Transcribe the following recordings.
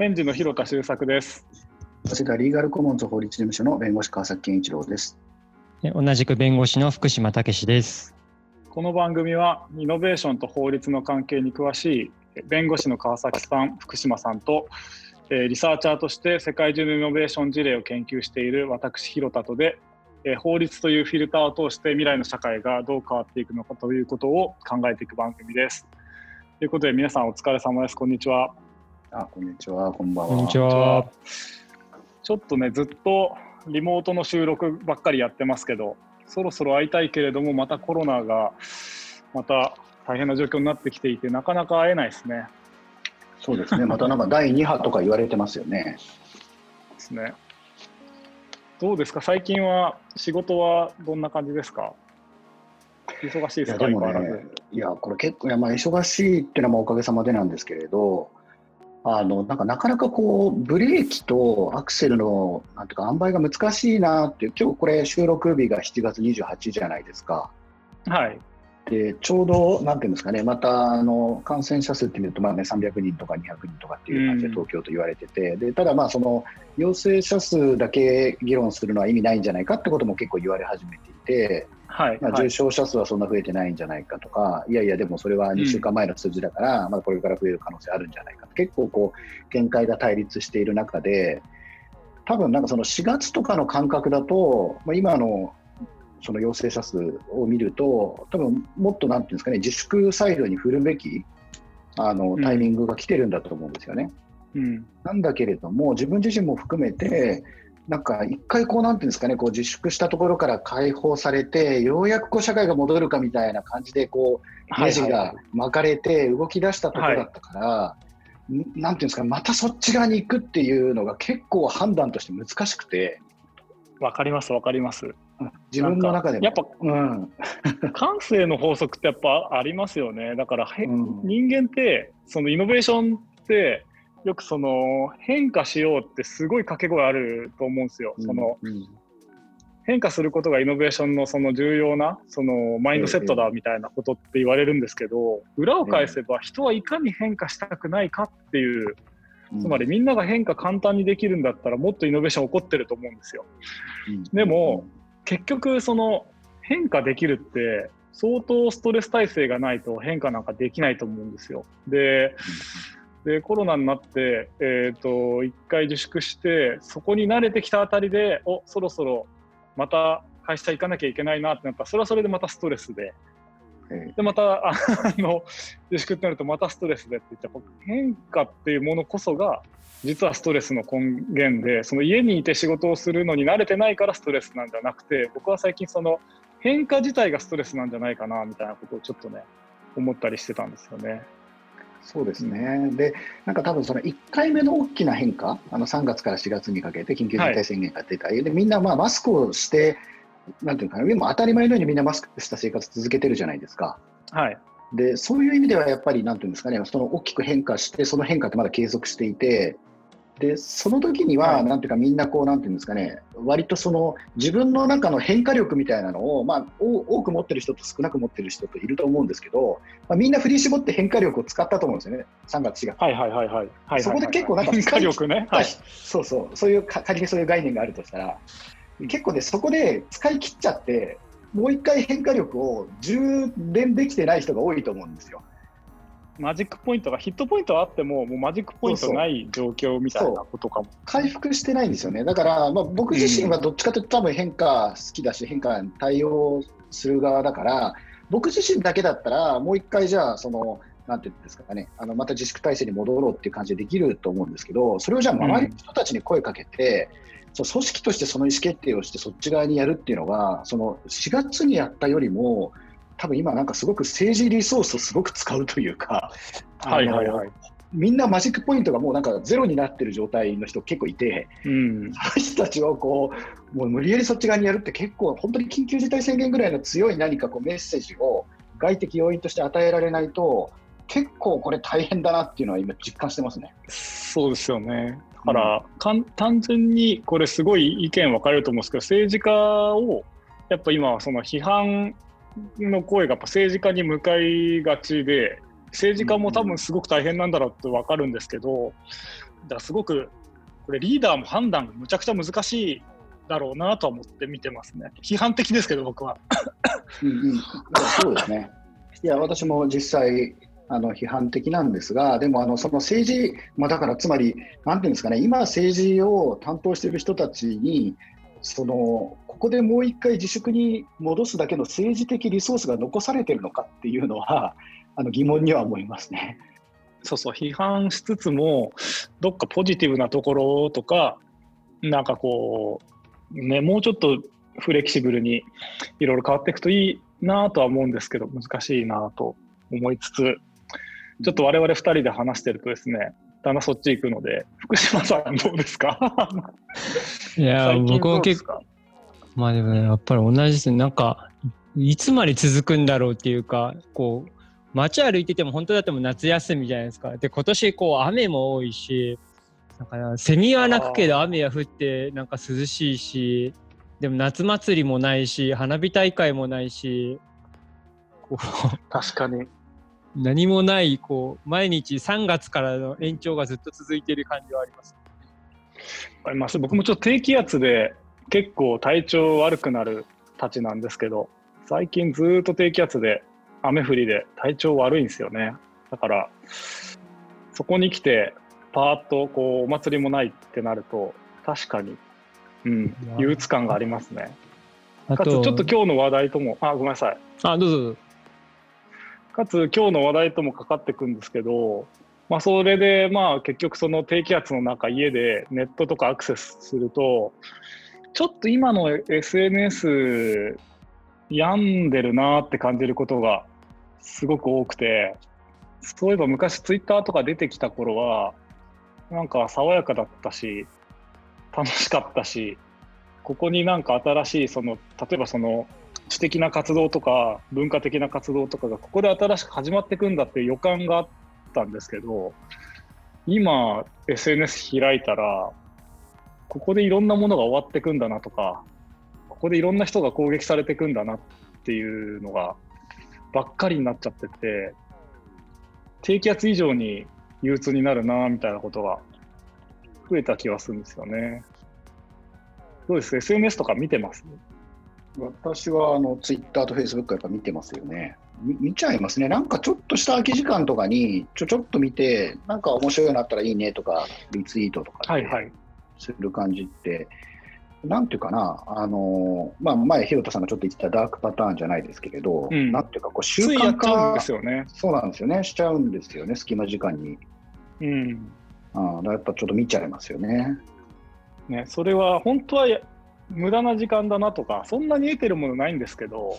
検事の広田修作です。早稲田リーガルコモンズ法律事務所の弁護士川崎健一郎です。で同じく弁護士の福島武史です。この番組はイノベーションと法律の関係に詳しい弁護士の川崎さん、福島さんと、えーリサーチャーとして世界中のイノベーション事例を研究している私広田とで、えー法律というフィルターを通して未来の社会がどう変わっていくのかということを考えていく番組です。ということで皆さんお疲れ様です。こんにちは。あ、こんにちは、こんばんは。こんにちは。ちょっとねずっとリモートの収録ばっかりやってますけどそろそろ会いたいけれどもまたコロナがまた大変な状況になってきていてなかなか会えないですね。そうですね。またなんか第2波とか言われてますよね。ですねどうですか？最近は仕事はどんな感じですか？忙しいですか？いやね、いやこれ結構いやまあ忙しいっていうのはまあおかげさまでなんですけれど、あのなんかなかなかこうブレーキとアクセルのなんていうか塩梅が難しいなっていう。今日これ収録日が7月28じゃないですか。はいでちょうど、なんていうんですかね、またあの感染者数って見ると、まあね、300人とか200人とかっていう感じでうん。東京と言われてて、でただ、まあその陽性者数だけ議論するのは意味ないんじゃないかってことも結構言われ始めていて、まあ、はい。はい重症者数はそんな増えてないんじゃないかとか、いやいや、でもそれは2週間前の数字だから、まだこれから増える可能性あるんじゃないかと、結構こう見解が対立している中で、多分なんかその4月とかの感覚だと、まあ、今のその陽性者数を見ると、多分もっとなんていうんですかね、自粛サイドに振るべきあのうん。タイミングが来てるんだと思うんですよね。うん。なんだけれども、自分自身も含めて、なんか一回こう、なんていうんですかね、こう自粛したところから解放されて、ようやくこう社会が戻るかみたいな感じで、こう、ネジが巻かれて動き出したところだったから、んなんていうんですか、またそっち側に行くっていうのが結構判断として難しくて、わかりますわかります自分の中でも。やっぱうん、感性の法則ってやっぱありますよね。だからへ、うん。人間ってそのイノベーションってよくその変化しようってすごい掛け声あると思うんですよ。そのうん。変化することがイノベーションのその重要なそのマインドセットだみたいなことって言われるんですけど裏を返せば人はいかに変化したくないかっていうつまりみんなが変化簡単にできるんだったらもっとイノベーション起こってると思うんですよ。うん。でも、結局その変化できるって相当ストレス耐性がないと変化なんかできないと思うんですよ。ででコロナになって、えー、と1回自粛してそこに慣れてきたあたりでおそろそろまた会社行かなきゃいけないなってなったらそれはそれでまたストレスででまたあの自粛ってなるとまたストレスでって言って変化っていうものこそが実はストレスの根源でその家にいて仕事をするのに慣れてないからストレスなんじゃなくて僕は最近その変化自体がストレスなんじゃないかなみたいなことをちょっとね思ったりしてたんですよね。そうですね、でなんか多分その1回目の大きな変化、あの3月から4月にかけて緊急事態宣言が出た、でみんなまあマスクをして、なんていうかな、でも当たり前のようにみんなマスクした生活続けてるじゃないですか。はい、でそういう意味ではやっぱりなんていうんですかね、その大きく変化して、その変化ってまだ継続していて、でその時には、はい。なんていうか、みんなこう、なんていうんですかね、割とその自分の中の変化力みたいなのを、まあ、お多く持ってる人と少なく持ってる人といると思うんですけど、まあ、みんな振り絞って変化力を使ったと思うんですよね、3月、4月。はい。はいはいはいはい。そこで結構なんか変化力ね。はい、そうそう、そういうか仮にそういう概念があるとしたら、結構ね、そこで使い切っちゃって、もう一回変化力を充電できてない人が多いと思うんですよ。マジックポイントがヒットポイントはあってももうマジックポイントない状況みたいなことかも。回復してないんですよね。だから、まあ、僕自身はどっちかというと多分変化好きだし、変化に対応する側だから、僕自身だけだったら、もう一回じゃあ、その、なんていうんですかね、あのまた自粛体制に戻ろうっていう感じでできると思うんですけど、それをじゃあ周りの人たちに声かけて、そう組織としてその意思決定をしてそっち側にやるっていうのが、その4月にやったよりも、多分今なんかすごく政治リソースをすごく使うというか、はいはいはい。みんなマジックポイントがもうなんかゼロになってる状態の人結構いて、うん、その人たちをこうもう無理やりそっち側にやるって結構本当に緊急事態宣言ぐらいの強い何かこうメッセージを外的要因として与えられないと結構これ大変だなっていうのは今実感してますね。そうですよね。だから、かん単純にこれすごい意見分かれると思うんですけど政治家をやっぱ今はその批判の声がやっぱ政治家に向かいがちで政治家も多分すごく大変なんだろうって分かるんですけど、だからすごくこれリーダーも判断がむちゃくちゃ難しいだろうなとは思って見てますね。批判的ですけど僕は。うんうん、そうですね。いや私も実際あの批判的なんですが、でもあのその政治、まあ、だからつまり、なんていうんですかね、今、政治を担当している人たちに、そのここでもう一回自粛に戻すだけの政治的リソースが残されてるのかっていうのは、あの疑問には思いますね。そうそう、批判しつつも、どっかポジティブなところとか、なんかこう、ね、もうちょっとフレキシブルにいろいろ変わっていくといいなとは思うんですけど、難しいなと思いつつ、ちょっと我々2人で話してるとですね、だんだんそっち行くので、福島さんどうですか？いや、僕も結構、まあでもね、やっぱり同じですね。なんか、いつまで続くんだろうっていうか、こう、街歩いてても本当だっても夏休みじゃないですか。で、今年こう雨も多いし、だからセミは鳴くけど雨は降ってなんか涼しいし、でも夏祭りもないし、花火大会もないし、こう 確かに。何もないこう毎日3月からの延長がずっと続いている感じはあります。あります僕もちょっと低気圧で結構体調悪くなるたちなんですけど最近ずっと低気圧で雨降りで体調悪いんですよねだからそこに来てパーッとこうお祭りもないってなると確かに、うん、憂鬱感がありますね。かつちょっと今日の話題ともあごめんなさい。あどうぞどうぞ。かつ今日の話題ともかかってくんですけど、まあ、それでまあ結局その低気圧の中家でネットとかアクセスするとちょっと今の SNS 病んでるなって感じることがすごく多くてそういえば昔ツイッターとか出てきた頃はなんか爽やかだったし楽しかったしここになんか新しいその例えばその知的な活動とか文化的な活動とかがここで新しく始まっていくんだっていう予感があったんですけど今 SNS 開いたらここでいろんなものが終わっていくんだなとかここでいろんな人が攻撃されていくんだなっていうのがばっかりになっちゃってて低気圧以上に憂鬱になるなみたいなことが増えた気がするんですよね。どうです ?SNS とか見てます？私はあのツイッターとフェイスブックやっぱ見てますよね。見ちゃいますね。なんかちょっとした空き時間とかにちょちょっと見て、なんか面白いなったらいいねとか、リツイートとかする感じって、はいはい、なんていうかな、あのまあ、前、広田さんがちょっと言ってたダークパターンじゃないですけれど、うん、なんていうかこう習慣化ですよね。そうなんですよね、しちゃうんですよね、隙間時間に。うん、あやっぱちょっと見ちゃいますよね。ね、それは本当は無駄な時間だなとか、そんなに得てるものないんですけど、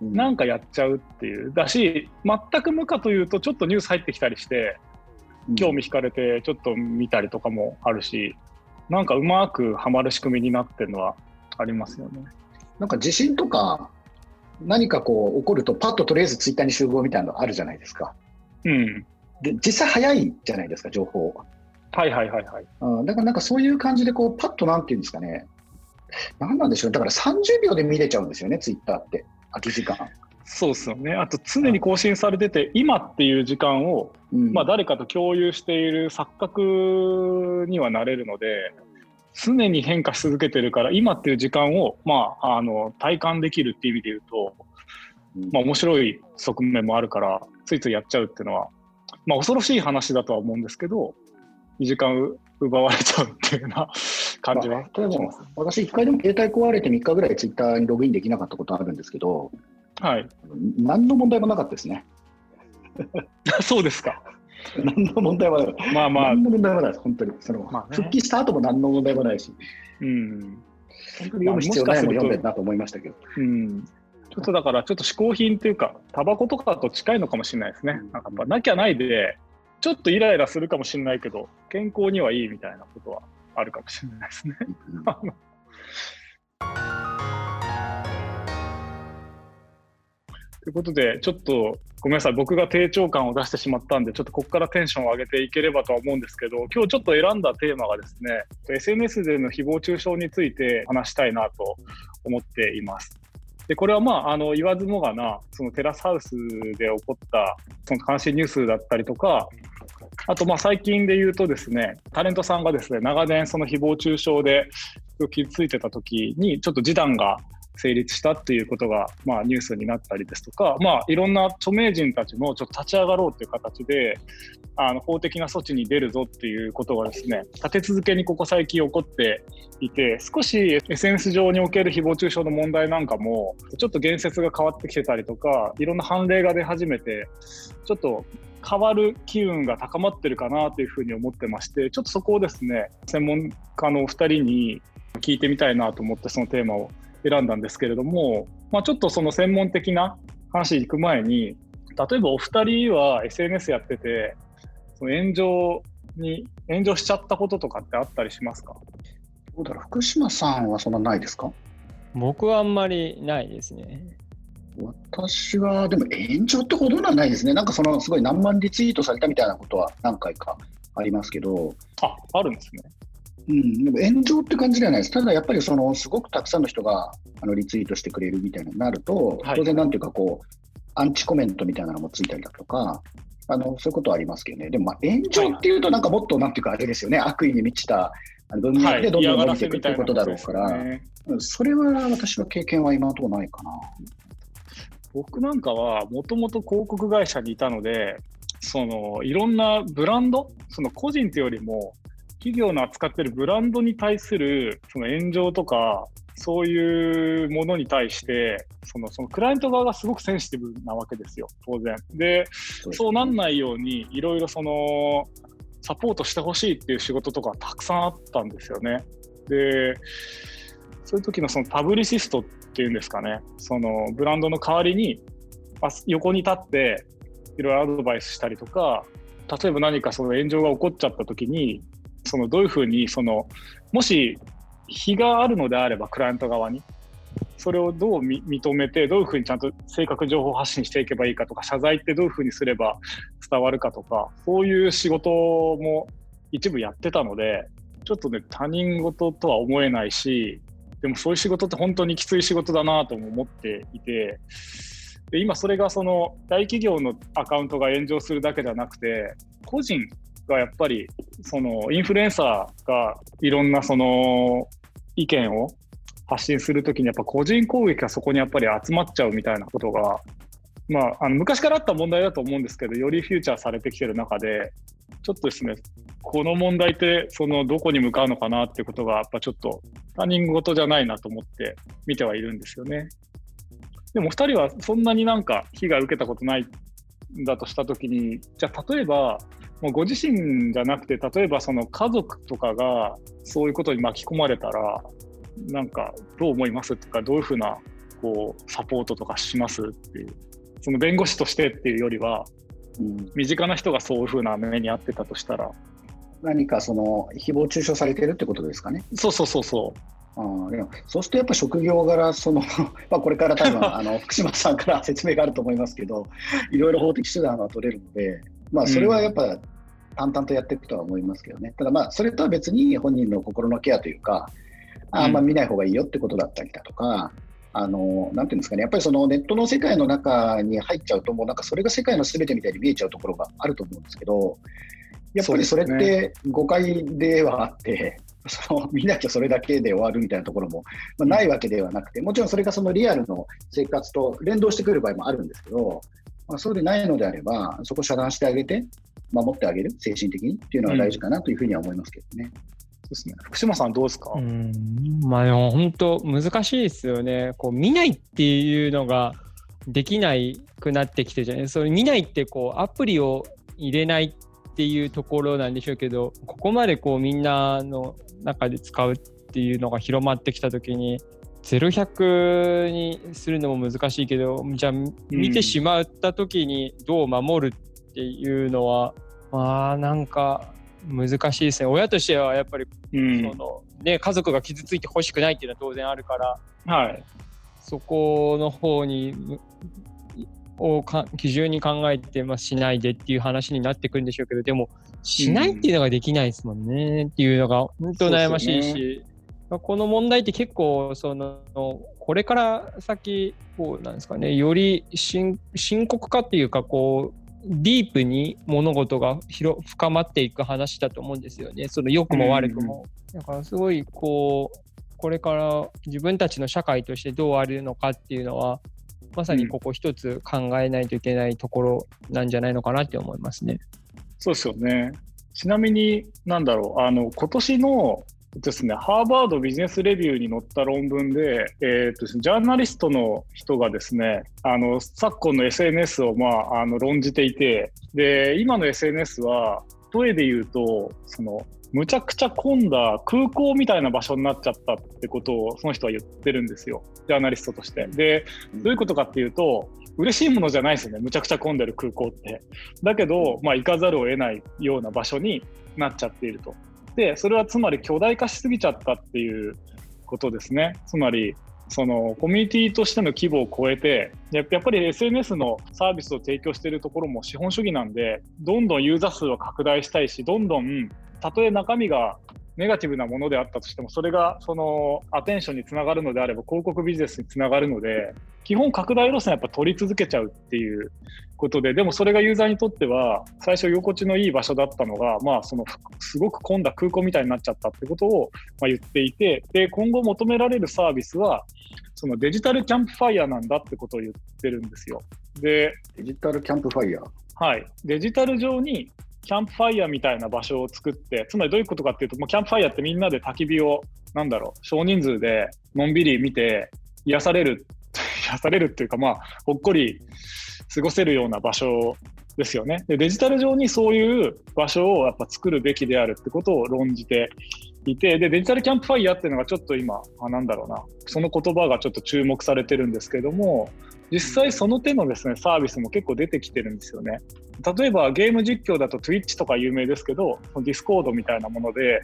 うん、なんかやっちゃうっていう。だし、全く無かというと、ちょっとニュース入ってきたりして、興味惹かれてちょっと見たりとかもあるし、なんかうまくはまる仕組みになってるのはありますよね。なんか地震とか、何かこう起こると、パッととりあえずツイッターに集合みたいなのあるじゃないですか。うん。で、実際早いじゃないですか、情報。はいはいはいはい。うん、だからなんかそういう感じで、こう、パッとなんていうんですかね、何なんでしょう、だから30秒で見れちゃうんですよね、ツイッターって、空き時間。そうですよね。あと常に更新されてて、今っていう時間を、うん、まあ、誰かと共有している錯覚にはなれるので、常に変化し続けてるから、今っていう時間を、まあ、あの体感できるっていう意味で言うと、まあ、面白い側面もあるから、ついついやっちゃうっていうのは、まあ、恐ろしい話だとは思うんですけど、2時間奪われちゃうっていうような感じは、まあ、も私、1回でも携帯壊れて3日ぐらいツイッターにログインできなかったことあるんですけど、はい、何の問題もなかったですね。そうですか。何の問題もない。まあまあ。何の問題もないです、本当に。その、まあね、復帰した後も何の問題もないし。うん。本当に読む必要ないも読んでるなと思いましたけど。うん。ちょっとだから、ちょっと嗜好品っていうか、タバコとかと近いのかもしれないですね。なんかやっぱなきゃないで、ちょっとイライラするかもしれないけど、健康にはいいみたいなことはあるかもしれないですね。ということで、ちょっとごめんなさい、僕が低調感を出してしまったんで、ちょっとここからテンションを上げていければとは思うんですけど、今日ちょっと選んだテーマがですね、SNS での誹謗中傷について話したいなと思っています。でこれはまああの言わずもがなそのテラスハウスで起こったその関心ニュースだったりとかあとまあ最近で言うとですねタレントさんがですね長年その誹謗中傷で傷ついてた時にちょっと示談が成立したっていうことが、まあ、ニュースになったりですとか、まあ、いろんな著名人たちもちょっと立ち上がろうという形であの法的な措置に出るぞっていうことがですね立て続けにここ最近起こっていて少し SNS 上における誹謗中傷の問題なんかもちょっと言説が変わってきてたりとかいろんな判例が出始めてちょっと変わる機運が高まってるかなというふうに思ってましてちょっとそこをですね専門家のお二人に聞いてみたいなと思ってそのテーマを選んだんですけれども、まあ、ちょっとその専門的な話に行く前に例えばお二人は SNS やっててその炎上に炎上しちゃったこととかってあったりしますか？どうだろう？福島さんはそんなないですか？僕はあんまりないですね。私はでも炎上ってほどはないですね。なんかそのすごい何万リツイートされたみたいなことは何回かありますけど。あ、あるんですね。うん、でも炎上って感じではないです。ただやっぱりそのすごくたくさんの人があのリツイートしてくれるみたいになると、はい、当然なんていうかこう、アンチコメントみたいなのもついたりだとか、あのそういうことはありますけどね。でもまあ炎上っていうとなんかもっとなんていうかあれですよね、悪意に満ちた文脈でどんどん伸びていくっていうことだろうから、はいね、それは私の経験は今のところないかな。僕なんかはもともと広告会社にいたので、そのいろんなブランド、その個人っていうよりも企業の扱ってるブランドに対するその炎上とか、そういうものに対して、そのそのクライアント側がすごくセンシティブなわけですよ、当然。で、そうなんないように、いろいろそのサポートしてほしいっていう仕事とかたくさんあったんですよね。で、そういう時のそのパブリシストっっていうんですかね、そのブランドの代わりに横に立っていろいろアドバイスしたりとか、例えば何かその炎上が起こっちゃった時に、そのどういうふうにそのもし非があるのであればクライアント側にそれをどう認めてどういうふうにちゃんと正確情報発信していけばいいかとか謝罪ってどういうふうにすれば伝わるかとかそういう仕事も一部やってたのでちょっとね他人事とは思えないしでもそういう仕事って本当にきつい仕事だなとも思っていてで今それがその大企業のアカウントが炎上するだけじゃなくて個人がやっぱりそのインフルエンサーがいろんなその意見を発信するときにやっぱ個人攻撃がそこにやっぱり集まっちゃうみたいなことが、まあ、あの昔からあった問題だと思うんですけどよりフューチャーされてきてる中でちょっとですねこの問題ってそのどこに向かうのかなってことがやっぱちょっと他人事じゃないなと思って見てはいるんですよね。でも2人はそんなになんか被害を受けたことないんだとしたときにじゃあ例えばもうご自身じゃなくて例えばその家族とかがそういうことに巻き込まれたらなんかどう思います？とかどういうふうなこうサポートとかしますっていう。その弁護士としてっていうよりは、うん、身近な人がそういうふうな目に遭ってたとしたら何かその誹謗中傷されてるってことですかね？そうそうそうそう。あでもそうするとやっぱ職業柄その まあこれから多分 あの福島さんから 説明があると思いますけどいろいろ法的手段は取れるのでまあそれはやっぱ淡々とやっていくとは思いますけどね、ただまあそれとは別に本人の心のケアというかあん。ま見ない方がいいよってことだったりだとか、あのなんていうんですかね、やっぱりそのネットの世界の中に入っちゃうと、もうなんかそれが世界のすべてみたいに見えちゃうところがあると思うんですけど、やっぱりそれって誤解ではあって、その見なきゃそれだけで終わるみたいなところも、まあ、ないわけではなくて、もちろんそれがそのリアルの生活と連動してくる場合もあるんですけど、まあ、そうでないのであれば、そこを遮断してあげて、守ってあげる、精神的にっていうのは大事かなというふうには思いますけどね。うんですね。福島さんどうですか？うんまあでも本当難しいですよね。こう見ないっていうのができないくなってきてじゃないそれ見ないってこうアプリを入れないっていうところなんでしょうけどここまでこうみんなの中で使うっていうのが広まってきた時に0100にするのも難しいけどじゃあ見てしまった時にどう守るっていうのは、うん、まあなんか難しいですね。親としてはやっぱり、うん、そのね、家族が傷ついてほしくないっていうのは当然あるから、はい、そこの方にをか基準に考えて、まあ、しないでっていう話になってくるんでしょうけどでもしないっていうのができないですもんね、うん、っていうのが本当悩ましいし、この問題って結構そのこれから先こうなんですかねより深刻化っていうかこうディープに物事が広深まっていく話だと思うんですよね。その良くも悪くも。だからすごいこうこれから自分たちの社会としてどうあるのかっていうのはまさにここ一つ考えないといけないところなんじゃないのかなって思いますね。そうですよね。ちなみに、なんだろう、あの今年のですね、ハーバードビジネスレビューに載った論文で、えーと、ジャーナリストの人がですね、あの昨今の SNS を、まあ、あの論じていて、で今の SNS は、例えで言うと、そのむちゃくちゃ混んだ空港みたいな場所になっちゃったってことをその人は言ってるんですよ、ジャーナリストとして。で、どういうことかっていうと、嬉しいものじゃないですよね、むちゃくちゃ混んでる空港って。だけど、まあ、行かざるを得ないような場所になっちゃっていると。で、それはつまり巨大化しすぎちゃったっていうことですね。つまり、そのコミュニティとしての規模を超えてやっぱり SNS のサービスを提供しているところも資本主義なんでどんどんユーザー数を拡大したいしどんどんたとえ中身がネガティブなものであったとしてもそれがそのアテンションにつながるのであれば広告ビジネスにつながるので基本拡大路線やっぱ取り続けちゃうっていうことででもそれがユーザーにとっては最初居心地のいい場所だったのが、まあ、そのすごく混んだ空港みたいになっちゃったってことをま言っていてで今後求められるサービスはそのデジタルキャンプファイヤーなんだってことを言ってるんですよ。でデジタルキャンプファイヤーはいデジタル上にキャンプファイヤーみたいな場所を作って、つまりどういうことかっていうと、もうキャンプファイヤーってみんなで焚き火を、なんだろう、少人数でのんびり見て、癒される、癒されるっていうか、まあ、ほっこり過ごせるような場所ですよね。でデジタル上にそういう場所をやっぱ作るべきであるってことを論じていて、でデジタルキャンプファイヤーっていうのがちょっと今、あなんだろうな、その言葉がちょっと注目されてるんですけども、実際その手のですねサービスも結構出てきてるんですよね。例えばゲーム実況だと Twitch とか有名ですけど、Discord みたいなもので、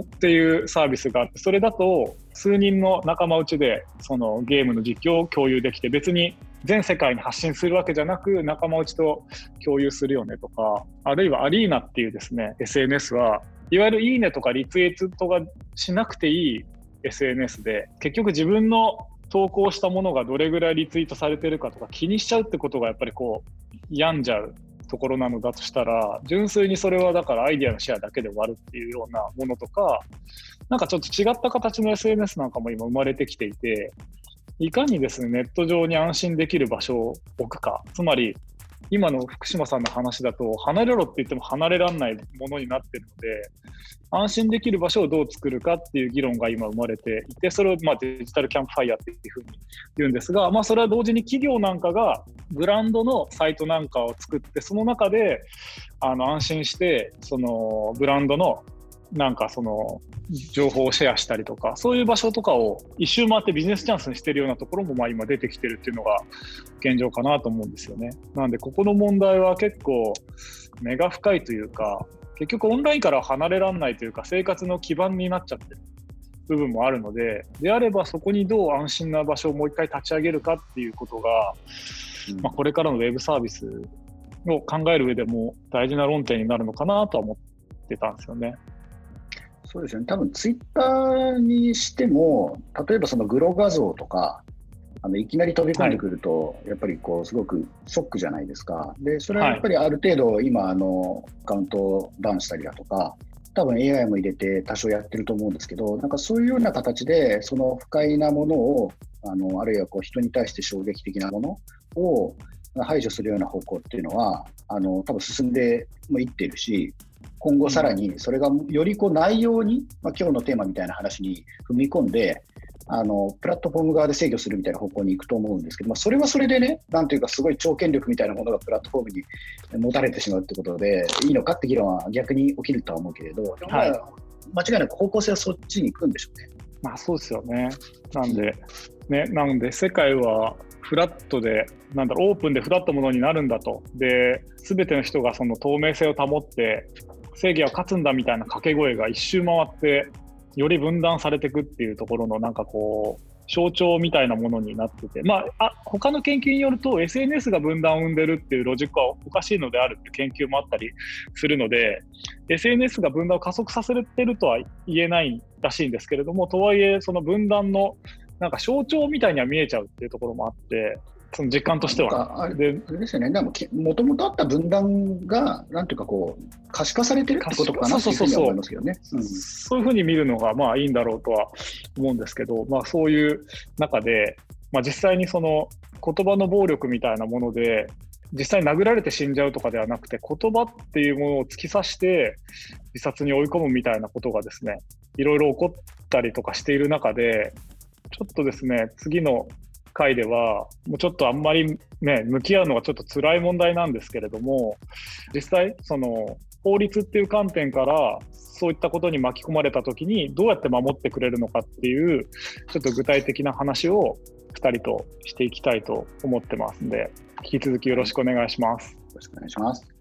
っていうサービスがあって、それだと数人の仲間内でそのゲームの実況を共有できて、別に全世界に発信するわけじゃなく、仲間内と共有するよねとか、あるいはアリーナっていうですね、SNS は、いわゆるいいねとかリツイートがしなくていい SNS で、結局自分の投稿したものがどれぐらいリツイートされてるかとか気にしちゃうってことがやっぱりこう病んじゃうところなのだとしたら純粋にそれはだからアイデアのシェアだけで終わるっていうようなものとかなんかちょっと違った形の SNS なんかも今生まれてきていていかにですねネット上に安心できる場所を置くかつまり今の福島さんの話だと離れろって言っても離れられないものになってるので安心できる場所をどう作るかっていう議論が今生まれていてそれをまデジタルキャンプファイヤーっていうふうに言うんですが、まあ、それは同時に企業なんかがブランドのサイトなんかを作ってその中であの安心してそのブランドのなんかその情報をシェアしたりとか、そういう場所とかを一周回ってビジネスチャンスにしてるようなところもまあ今出てきてるっていうのが現状かなと思うんですよね。なんでここの問題は結構目が深いというか、結局オンラインから離れられないというか生活の基盤になっちゃってる部分もあるので、であればそこにどう安心な場所をもう一回立ち上げるかっていうことが、まあ、これからのウェブサービスを考える上でも大事な論点になるのかなとは思ってたんですよね。そうですね、多分ツイッターにしても、例えばそのグロ画像とか、あのいきなり飛び込んでくると、やっぱりこうすごくショックじゃないですか。で、それはやっぱりある程度、今、あのアカウントをバンしたりだとか、多分 AI も入れて多少やってると思うんですけど、なんかそういうような形で、その不快なものを、あのあるいはこう人に対して衝撃的なものを排除するような方向っていうのは、あの多分進んでもいっているし、今後さらにそれがよりこう内容に、まあ、今日のテーマみたいな話に踏み込んで、あのプラットフォーム側で制御するみたいな方向に行くと思うんですけど、まあ、それはそれでね、なんというか、すごい超権力みたいなものがプラットフォームに持たれてしまうってことで、いいのかって議論は逆に起きるとは思うけれど、はい、間違いなく方向性はそっちに行くんでしょうね。まあ、そうですよね。なんで、ね、なんで世界はフラットで、なんだろう、オープンでフラットものになるんだと。で、すべての人がその透明性を保って、正義は勝つんだみたいな掛け声が一周回ってより分断されていくっていうところのなんかこう象徴みたいなものになってて、まあ、あ他の研究によると SNS が分断を生んでるっていうロジックはおかしいのであるっていう研究もあったりするので SNS が分断を加速させてるとは言えないらしいんですけれども、とはいえ、その分断のなんか象徴みたいには見えちゃうっていうところもあって、その実感としては。あれですよね、でももともとあった分断が、なんていうかこう、可視化されてるってことかなというふうに思いますけどね。そういうふうに見るのがまあいいんだろうとは思うんですけど、まあ、そういう中で、まあ、実際にその言葉の暴力みたいなもので、実際に殴られて死んじゃうとかではなくて、言葉っていうものを突き刺して自殺に追い込むみたいなことがですね、いろいろ起こったりとかしている中で、ちょっとですね、次の回では、もうちょっとあんまりね、向き合うのがちょっと辛い問題なんですけれども、実際、その法律っていう観点から、そういったことに巻き込まれたときに、どうやって守ってくれるのかっていう、ちょっと具体的な話を2人としていきたいと思ってますんで、引き続きよろしくお願いします。よろしくお願いします。